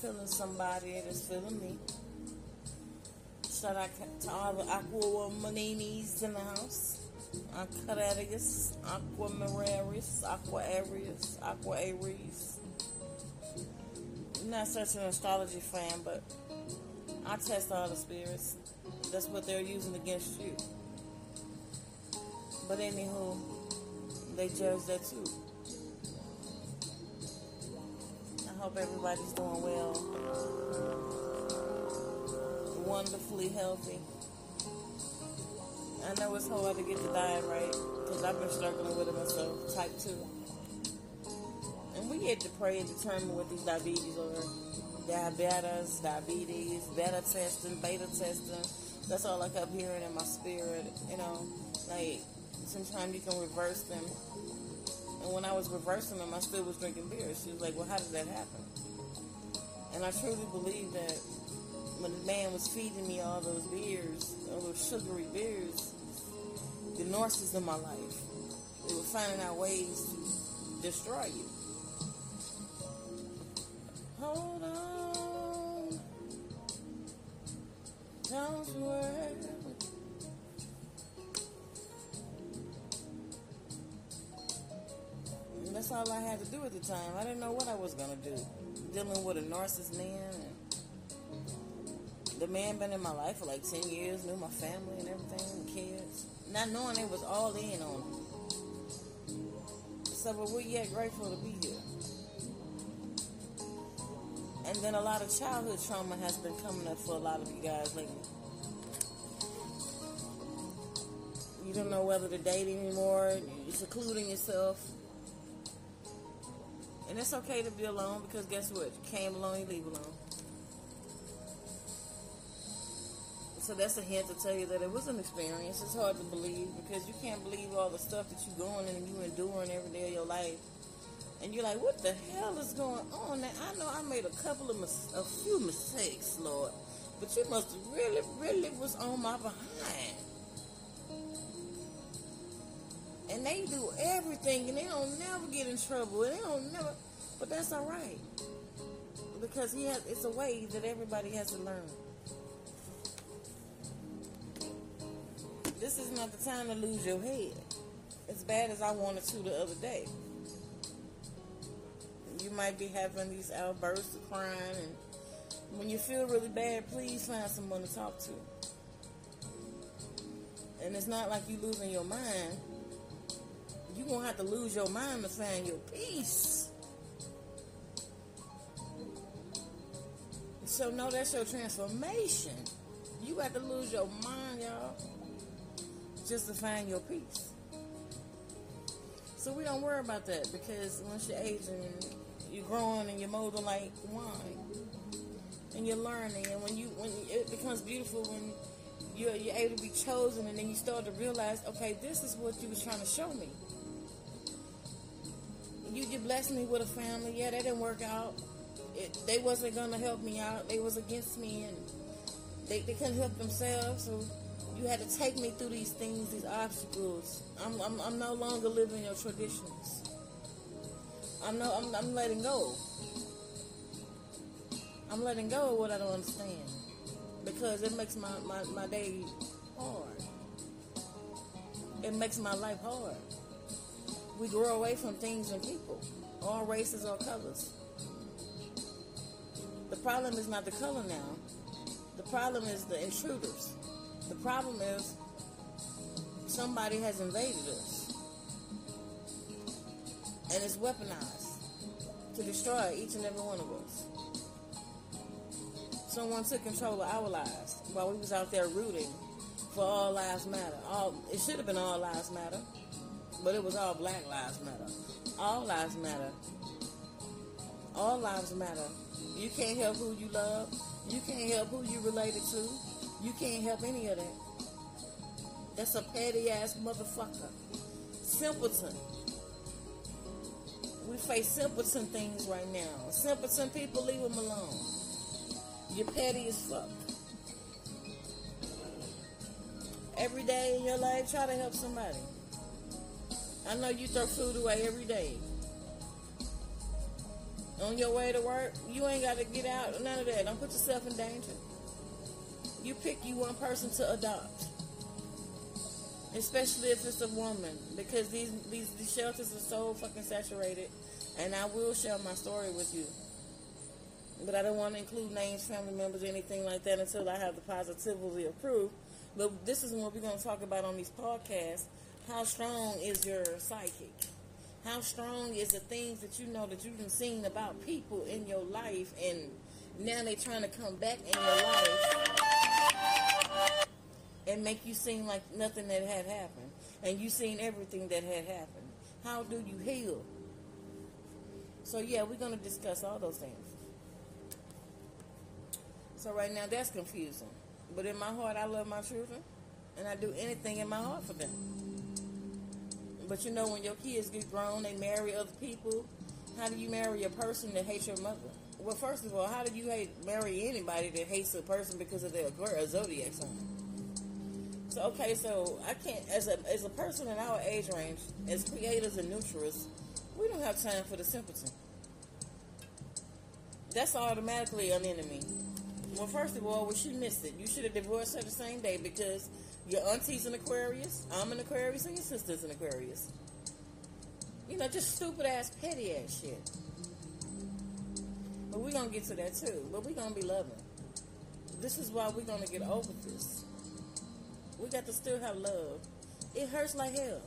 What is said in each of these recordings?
feeling somebody that's feeling me. Shout out to all the Aqua Maninis in the house. Aquarius, Aqua Miraris, Aqua Aries, Aqua Aries. I'm not such an astrology fan, but I test all the spirits. That's what they're using against you. But anywho, they judge that too. Hope everybody's doing well. Wonderfully healthy. I know it's hard to get the diet right because I've been struggling with it myself, type 2. And we get to pray and determine what these diabetes are. Diabetes, diabetes, beta testing, beta testing. That's all I kept hearing in my spirit. You know, like sometimes you can reverse them. And when I was reversing them, I still was drinking beer. She was like, Well, how did that happen? And I truly believe that when the man was feeding me all those beers, all those sugary beers, the Norses in my life, they were finding out ways to destroy you. At the time. I didn't know what I was gonna do. Dealing with a narcissist man and the man been in my life for like 10 years, knew my family and everything, the kids. Not knowing they was all in on me. So, but we're yet grateful to be here. And then a lot of childhood trauma has been coming up for a lot of you guys lately. You don't know whether to date anymore, you're secluding yourself. And it's okay to be alone because guess what? You came alone, you leave alone. So that's a hint to tell you that it was an experience. It's hard to believe because you can't believe all the stuff that you're going and you enduring every day of your life. And you're like, what the hell is going on? Now, I know I made a couple of, mis- a few mistakes, Lord, but you must really, really was on my behind. And they do everything, and they don't never get in trouble, and they don't never. But that's all right because he has. It's a way that everybody has to learn. This is not the time to lose your head. As bad as I wanted to the other day. You might be having these outbursts of crying, and when you feel really bad, please find someone to talk to. And it's not like you losing your mind. You're going to have to lose your mind to find your peace. So, no, that's your transformation. You got to lose your mind, y'all just to find your peace. So we don't worry about that because once you're aging, you're growing and you're molding like wine, and you're learning. And when you when it becomes beautiful when you're you're able to be chosen, and then you start to realize, okay, this is what you was trying to show me. You you blessed me with a family. Yeah, that didn't work out. It, they wasn't gonna help me out. They was against me, and they, they couldn't help themselves. So you had to take me through these things, these obstacles. I'm, I'm, I'm no longer living your traditions. I'm no, I'm, I'm letting go. I'm letting go of what I don't understand because it makes my, my, my day hard. It makes my life hard. We grow away from things and people, all races all colors. The problem is not the color now. The problem is the intruders. The problem is somebody has invaded us. And it's weaponized to destroy each and every one of us. Someone took control of our lives while we was out there rooting for all lives matter. All it should have been all lives matter, but it was all black lives matter. All lives matter. All lives matter. You can't help who you love. You can't help who you related to. You can't help any of that. That's a petty ass motherfucker. Simpleton. We face simpleton things right now. Simpleton people, leave them alone. You're petty as fuck. Every day in your life, try to help somebody. I know you throw food away every day. On your way to work, you ain't got to get out, none of that. Don't put yourself in danger. You pick you one person to adopt especially if it's a woman, because these, these these shelters are so fucking saturated. And I will share my story with you, but I don't want to include names, family members, anything like that until I have the positivity approved. But this is what we're going to talk about on these podcasts. How strong is your psychic? How strong is the things that you know that you've seeing about people in your life, and now they're trying to come back in your life and make you seem like nothing that had happened, and you seen everything that had happened. How do you heal? So yeah, we're gonna discuss all those things. So right now that's confusing, but in my heart I love my children, and I do anything in my heart for them. But you know when your kids get grown, they marry other people. How do you marry a person that hates your mother? Well, first of all, how do you hate marry anybody that hates a person because of their zodiac sign? So okay, so I can't as a as a person in our age range, as creators and neutrals, we don't have time for the simpleton. That's automatically an enemy. Well, first of all, well, she missed it. You should have divorced her the same day because your auntie's an Aquarius, I'm an Aquarius, and your sister's an Aquarius. You know, just stupid ass, petty ass shit. But we're gonna get to that too. But we're gonna be loving. This is why we're gonna get over this. We got to still have love. It hurts like hell.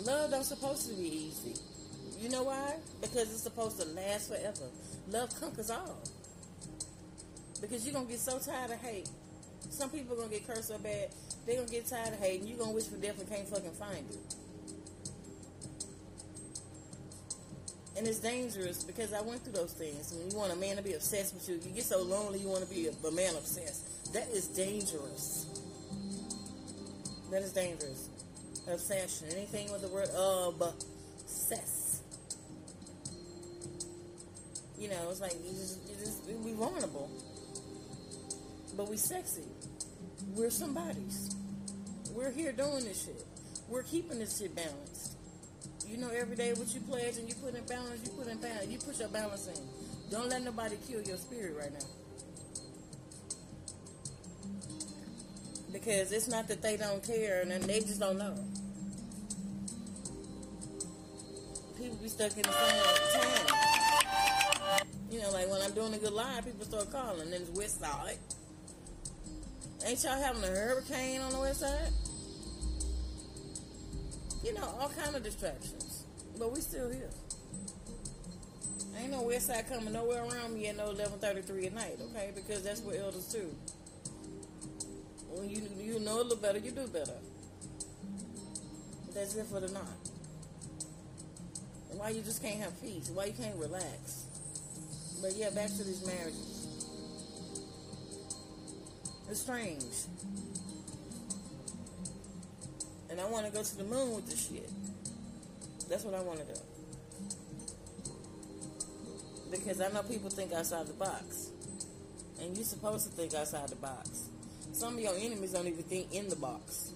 Love don't supposed to be easy. You know why? Because it's supposed to last forever. Love conquers all. Because you're gonna get so tired of hate. Some people are gonna get cursed so bad, they're gonna get tired of hating. you're gonna wish for death and can't fucking find it. And it's dangerous because I went through those things. When you want a man to be obsessed with you, you get so lonely you want to be a, a man obsessed. That is dangerous. That is dangerous. Obsession. Anything with the word uh, obsess. You know, it's like you just, you just we vulnerable. But we sexy. We're somebody's. We're here doing this shit. We're keeping this shit balanced. You know, every day what you pledge and you put in balance, you put in balance. You put your balance in. Don't let nobody kill your spirit right now. because it's not that they don't care and they just don't know. People be stuck in the same town. You know, like when I'm doing a good line, people start calling. Then it's West Side. Ain't y'all having a hurricane on the West Side? You know, all kind of distractions. But we still here. Ain't no West Side coming nowhere around me at no 11:33 at night, okay? Because that's what elders do when you you know a little better, you do better. That's it for the not. Why you just can't have peace? Why you can't relax? But yeah, back to these marriages. It's strange. And I want to go to the moon with this shit. That's what I want to do. Because I know people think outside the box. And you're supposed to think outside the box. Some of your enemies don't even think in the box.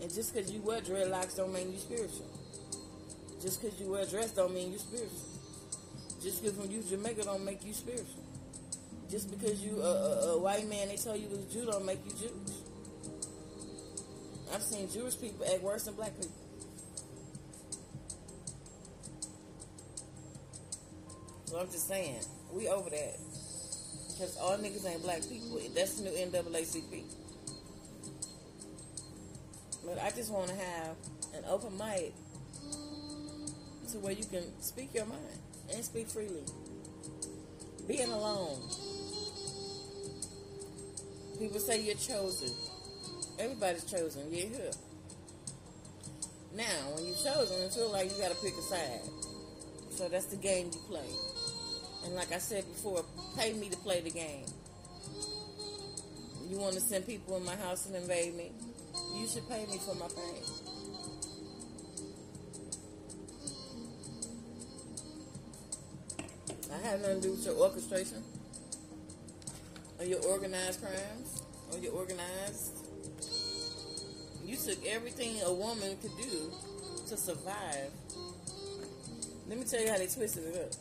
And just because you wear dreadlocks don't mean you spiritual. Just because you wear a dress don't mean you spiritual. Just because when you Jamaica don't make you spiritual. Just because you a, a, a white man they tell you was Jew don't make you Jewish. I've seen Jewish people act worse than black people. So I'm just saying, we over that. Because all niggas ain't black people. That's the new NAACP. But I just want to have an open mic to where you can speak your mind and speak freely. Being alone. People say you're chosen. Everybody's chosen. You're here. Now, when you're chosen, it's feel like you got to pick a side. So that's the game you play. And like I said before, pay me to play the game. You want to send people in my house and invade me? You should pay me for my pain. I have nothing to do with your orchestration your organized crimes or your organized. You took everything a woman could do to survive. Let me tell you how they twisted it up.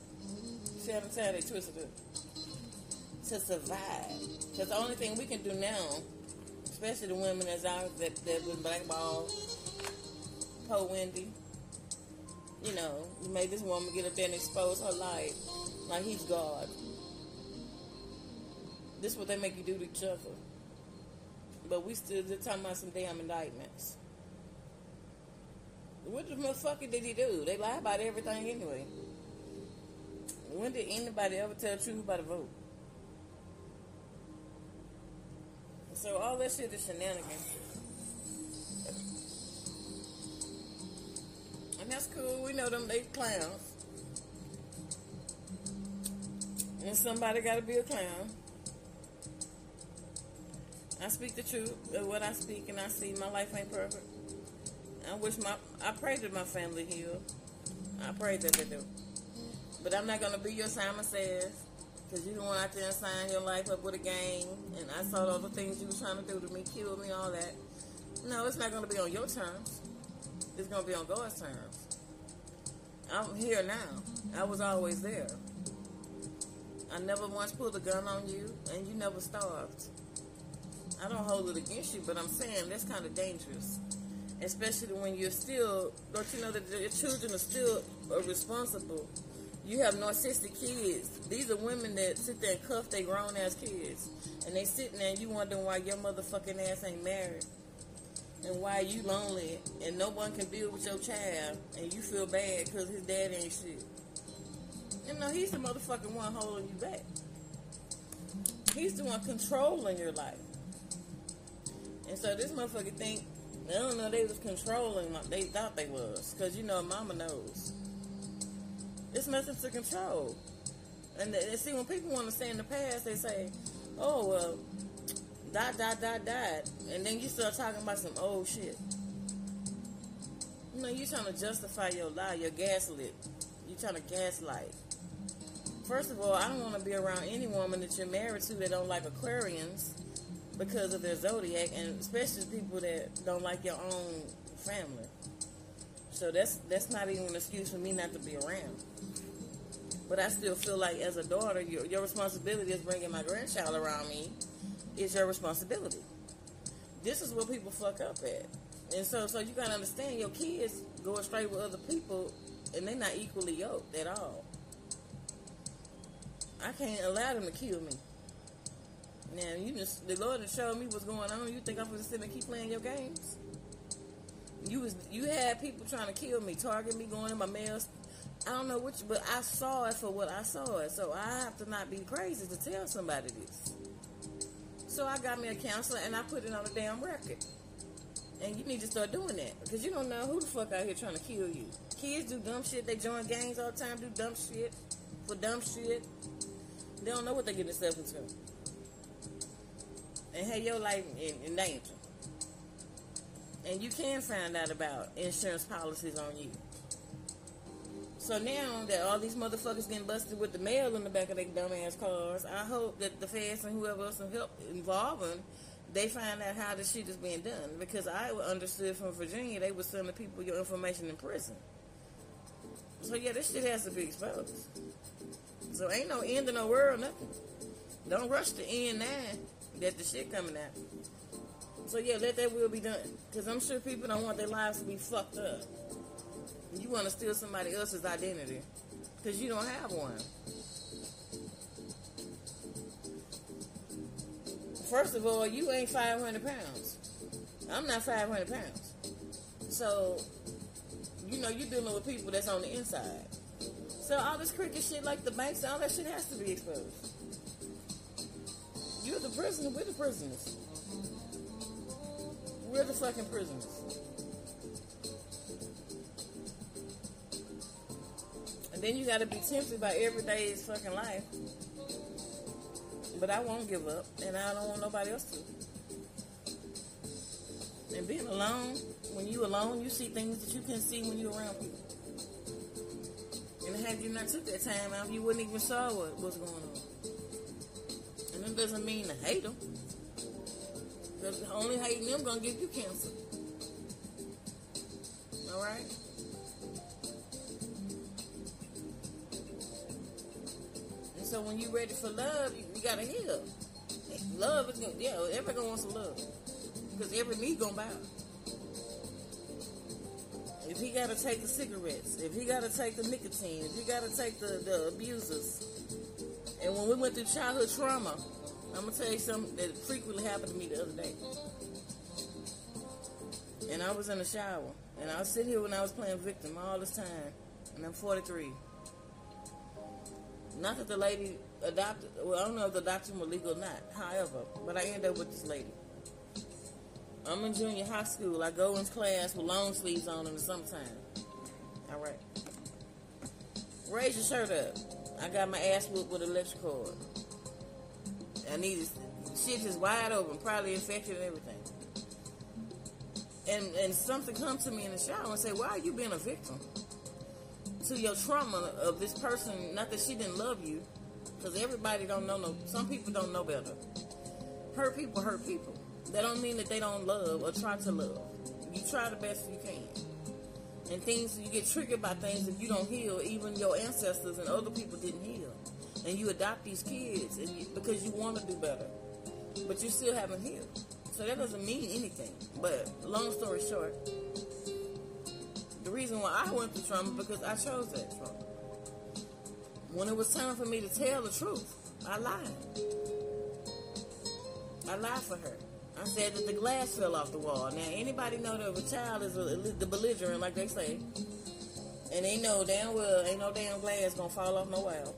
See how they twisted it up? To survive. Because the only thing we can do now, especially the women that's out that, that was blackballed, Poe Wendy, you know, you made this woman get up there and expose her life like he's God. This is what they make you do to each other. But we still talking about some damn indictments. What the motherfucker did he do? They lie about everything anyway. When did anybody ever tell the truth about a vote? So all that shit is shenanigans. And that's cool. We know them they clowns. And somebody gotta be a clown. I speak the truth of what I speak and I see. My life ain't perfect. I wish my I pray that my family heal. I pray that they do. But I'm not gonna be your Simon says. Cause you don't want out there and sign your life up with a gang and I saw all the things you was trying to do to me, kill me, all that. No, it's not gonna be on your terms. It's gonna be on God's terms. I'm here now. I was always there. I never once pulled a gun on you and you never starved. I don't hold it against you, but I'm saying that's kind of dangerous, especially when you're still. Don't you know that your children are still uh, responsible? You have narcissistic kids. These are women that sit there and cuff their grown ass kids, and they sitting there and you wondering why your motherfucking ass ain't married, and why you lonely, and no one can deal with your child, and you feel bad because his dad ain't shit. You know he's the motherfucking one holding you back. He's the one controlling your life. And so this motherfucker think, I don't know, they was controlling, like they thought they was. Because, you know, mama knows. It's nothing to control. And, see, when people want to say in the past, they say, oh, well, died, died, died, died. And then you start talking about some old shit. You know, you're trying to justify your lie, your gaslit. You're trying to gaslight. First of all, I don't want to be around any woman that you're married to that don't like Aquarians because of their zodiac, and especially people that don't like your own family. So that's that's not even an excuse for me not to be around. But I still feel like as a daughter, your, your responsibility is bringing my grandchild around me is your responsibility. This is where people fuck up at. And so, so you gotta understand your kids go astray with other people, and they're not equally yoked at all. I can't allow them to kill me. Now you just the Lord has showed me what's going on. You think I'm gonna sit and keep playing your games? You was you had people trying to kill me, target me, going in my mails. I don't know which, but I saw it for what I saw it. So I have to not be crazy to tell somebody this. So I got me a counselor and I put it on a damn record. And you need to start doing that because you don't know who the fuck out here trying to kill you. Kids do dumb shit. They join gangs all the time, do dumb shit for dumb shit. They don't know what they get themselves into and have your life in, in danger. And you can find out about insurance policies on you. So now that all these motherfuckers getting busted with the mail in the back of their dumbass cars, I hope that the feds and whoever else help involving, they find out how this shit is being done. Because I understood from Virginia they were sending people your information in prison. So yeah, this shit has to be exposed. So ain't no end in the world, nothing. Don't rush to end now that the shit coming out. So yeah, let that will be done. Cause I'm sure people don't want their lives to be fucked up. You want to steal somebody else's identity, cause you don't have one. First of all, you ain't 500 pounds. I'm not 500 pounds. So, you know, you're dealing with people that's on the inside. So all this cricket shit like the banks, all that shit has to be exposed. You're the prisoner. We're the prisoners. We're the fucking prisoners. And then you gotta be tempted by every day's fucking life. But I won't give up, and I don't want nobody else to. And being alone, when you alone, you see things that you can't see when you're around people. And had you not took that time out, you wouldn't even saw what was going on. That doesn't mean to hate them. Because only hating them gonna give you cancer. All right. And so when you're ready for love, you, you gotta heal. Love is gonna, yeah, everybody gonna want some love. Because every knee gonna bow. If he gotta take the cigarettes, if he gotta take the nicotine, if he gotta take the, the abusers. And when we went through childhood trauma, I'm gonna tell you something that frequently happened to me the other day. And I was in the shower. And I was sitting here when I was playing victim all this time. And I'm 43. Not that the lady adopted, well, I don't know if the adoption was legal or not. However, but I ended up with this lady. I'm in junior high school. I go in class with long sleeves on in the summertime. All right. Raise your shirt up. I got my ass whooped with an electric cord. I needed shit just wide open, probably infected and everything. And and something comes to me in the shower and say, "Why are you being a victim to your trauma of this person? Not that she didn't love you, because everybody don't know. No, some people don't know better. Hurt people hurt people. That don't mean that they don't love or try to love. You try the best you can. And things you get triggered by things if you don't heal. Even your ancestors and other people didn't heal, and you adopt these kids and you, because you want to do better, but you still haven't healed. So that doesn't mean anything. But long story short, the reason why I went through trauma because I chose that trauma. When it was time for me to tell the truth, I lied. I lied for her. I said that the glass fell off the wall. Now, anybody know that if a child is a, the belligerent, like they say, and they know damn well ain't no damn glass gonna fall off no wall.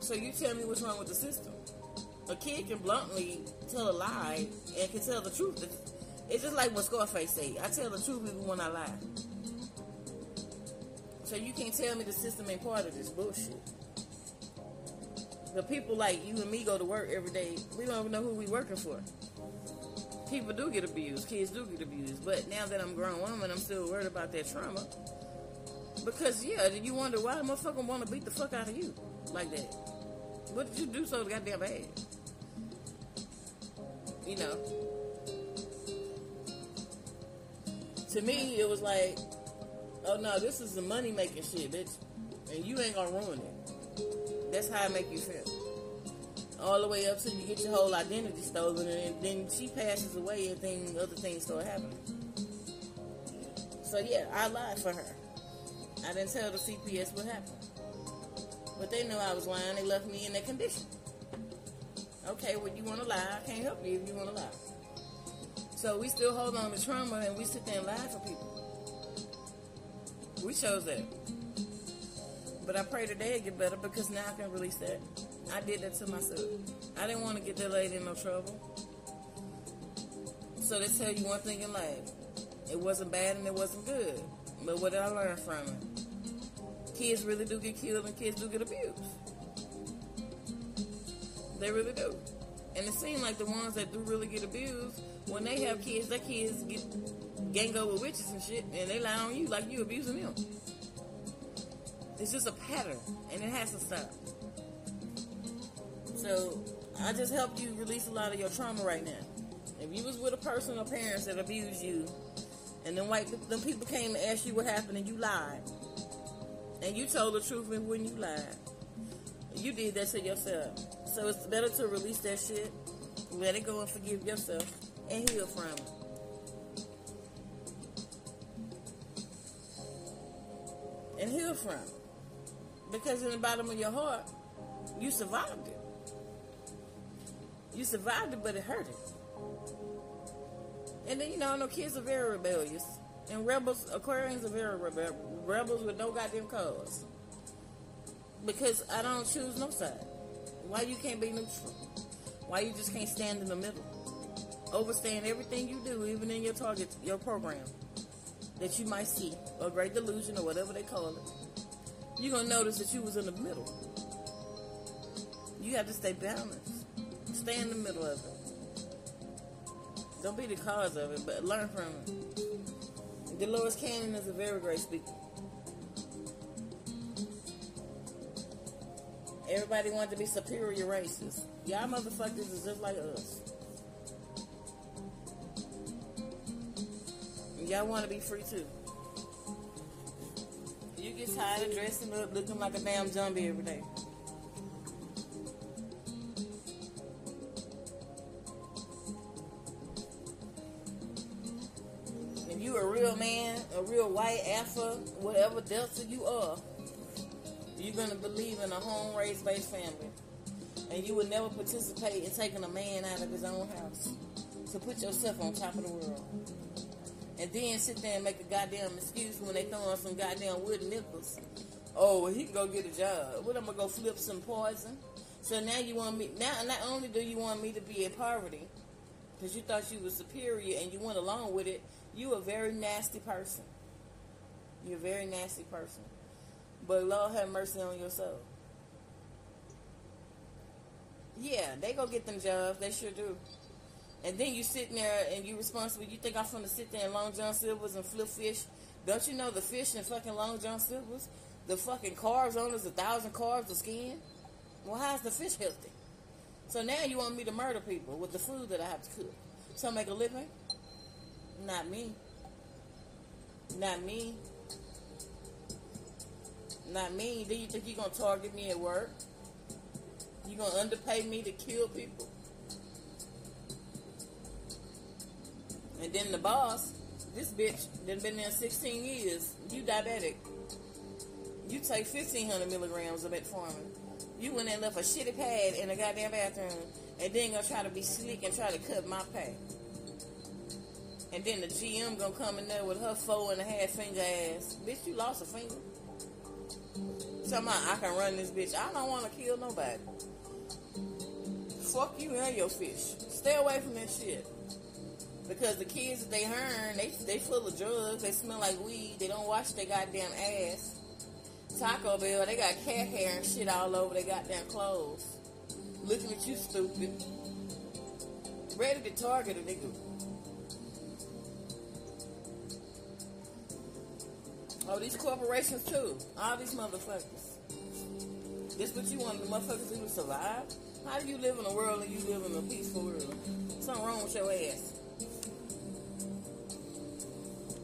So you tell me what's wrong with the system? A kid can bluntly tell a lie and can tell the truth. It's just like what Scarface say. I tell the truth even when I lie. So you can't tell me the system ain't part of this bullshit. The people like you and me go to work every day. We don't even know who we working for. People do get abused. Kids do get abused. But now that I'm a grown woman, I'm still worried about that trauma. Because yeah, you wonder why the motherfucker want to beat the fuck out of you like that? What did you do so goddamn bad? You know. To me, it was like, oh no, this is the money making shit, bitch, and you ain't gonna ruin it. That's how I make you feel. All the way up till you get your whole identity stolen, and then she passes away, and then other things start happening. So yeah, I lied for her. I didn't tell the CPS what happened. But they knew I was lying. They left me in that condition. Okay, well, you want to lie. I can't help you if you want to lie. So we still hold on to trauma and we sit there and lie for people. We chose that. But I pray today it get better because now I can release that. I did that to myself. I didn't want to get that lady in no trouble. So they tell you one thing in life. It wasn't bad and it wasn't good. But what did I learn from it? Kids really do get killed and kids do get abused. They really do. And it seems like the ones that do really get abused, when they have kids, their kids get gang up with witches and shit, and they lie on you like you abusing them. It's just a pattern, and it has to stop. So I just helped you release a lot of your trauma right now. If you was with a person or parents that abused you, and then white them people came and asked you what happened, and you lied, and you told the truth and when you lied, you did that to yourself. So it's better to release that shit, let it go and forgive yourself, and heal from it. And heal from it. Because in the bottom of your heart, you survived it. You survived it, but it hurt it. And then, you know, know kids are very rebellious. And rebels, Aquarians are very rebel, rebels with no goddamn cause. Because I don't choose no side. Why you can't be neutral? Why you just can't stand in the middle? Overstand everything you do, even in your target, your program that you might see, or great delusion, or whatever they call it. You're gonna notice that you was in the middle. You have to stay balanced. Stay in the middle of it. Don't be the cause of it, but learn from it. Dolores Cannon is a very great speaker. Everybody wanted to be superior races. Y'all motherfuckers is just like us. Y'all want to be free too. You get tired of dressing up looking like a damn zombie every day. Whatever delta you are, you're gonna believe in a home raised based family. And you would never participate in taking a man out of his own house. to put yourself on top of the world. And then sit there and make a goddamn excuse when they throw on some goddamn wooden nipples. Oh, well, he can go get a job. What, I'm gonna go flip some poison? So now you want me, now not only do you want me to be in poverty, because you thought you were superior and you went along with it, you a very nasty person. You're a very nasty person. But Lord have mercy on your soul. Yeah, they go get them jobs. They sure do. And then you sitting there and you responsible. You think I'm gonna sit there in Long John Silver's and flip fish? Don't you know the fish in fucking Long John Silver's? The fucking carbs on is a thousand carbs of skin. Well, how's the fish healthy? So now you want me to murder people with the food that I have to cook. So I make a living? Not me. Not me. Not me. Do you think you're gonna target me at work? You gonna underpay me to kill people? And then the boss, this bitch, done been there 16 years. You diabetic. You take 1500 milligrams of metformin. You went and left a shitty pad in the goddamn bathroom, and then gonna try to be slick and try to cut my pay. And then the GM gonna come in there with her four and a half finger ass. Bitch, you lost a finger. Somehow I can run this bitch. I don't want to kill nobody. Fuck you and your fish. Stay away from that shit. Because the kids that they earn, they they full of drugs. They smell like weed. They don't wash their goddamn ass. Taco Bell, they got cat hair and shit all over their goddamn clothes. Looking at you, stupid. Ready to target a nigga. Oh, these corporations too. All these motherfuckers. This what you want the motherfuckers to survive? How do you live in a world and you live in a peaceful world? Something wrong with your ass.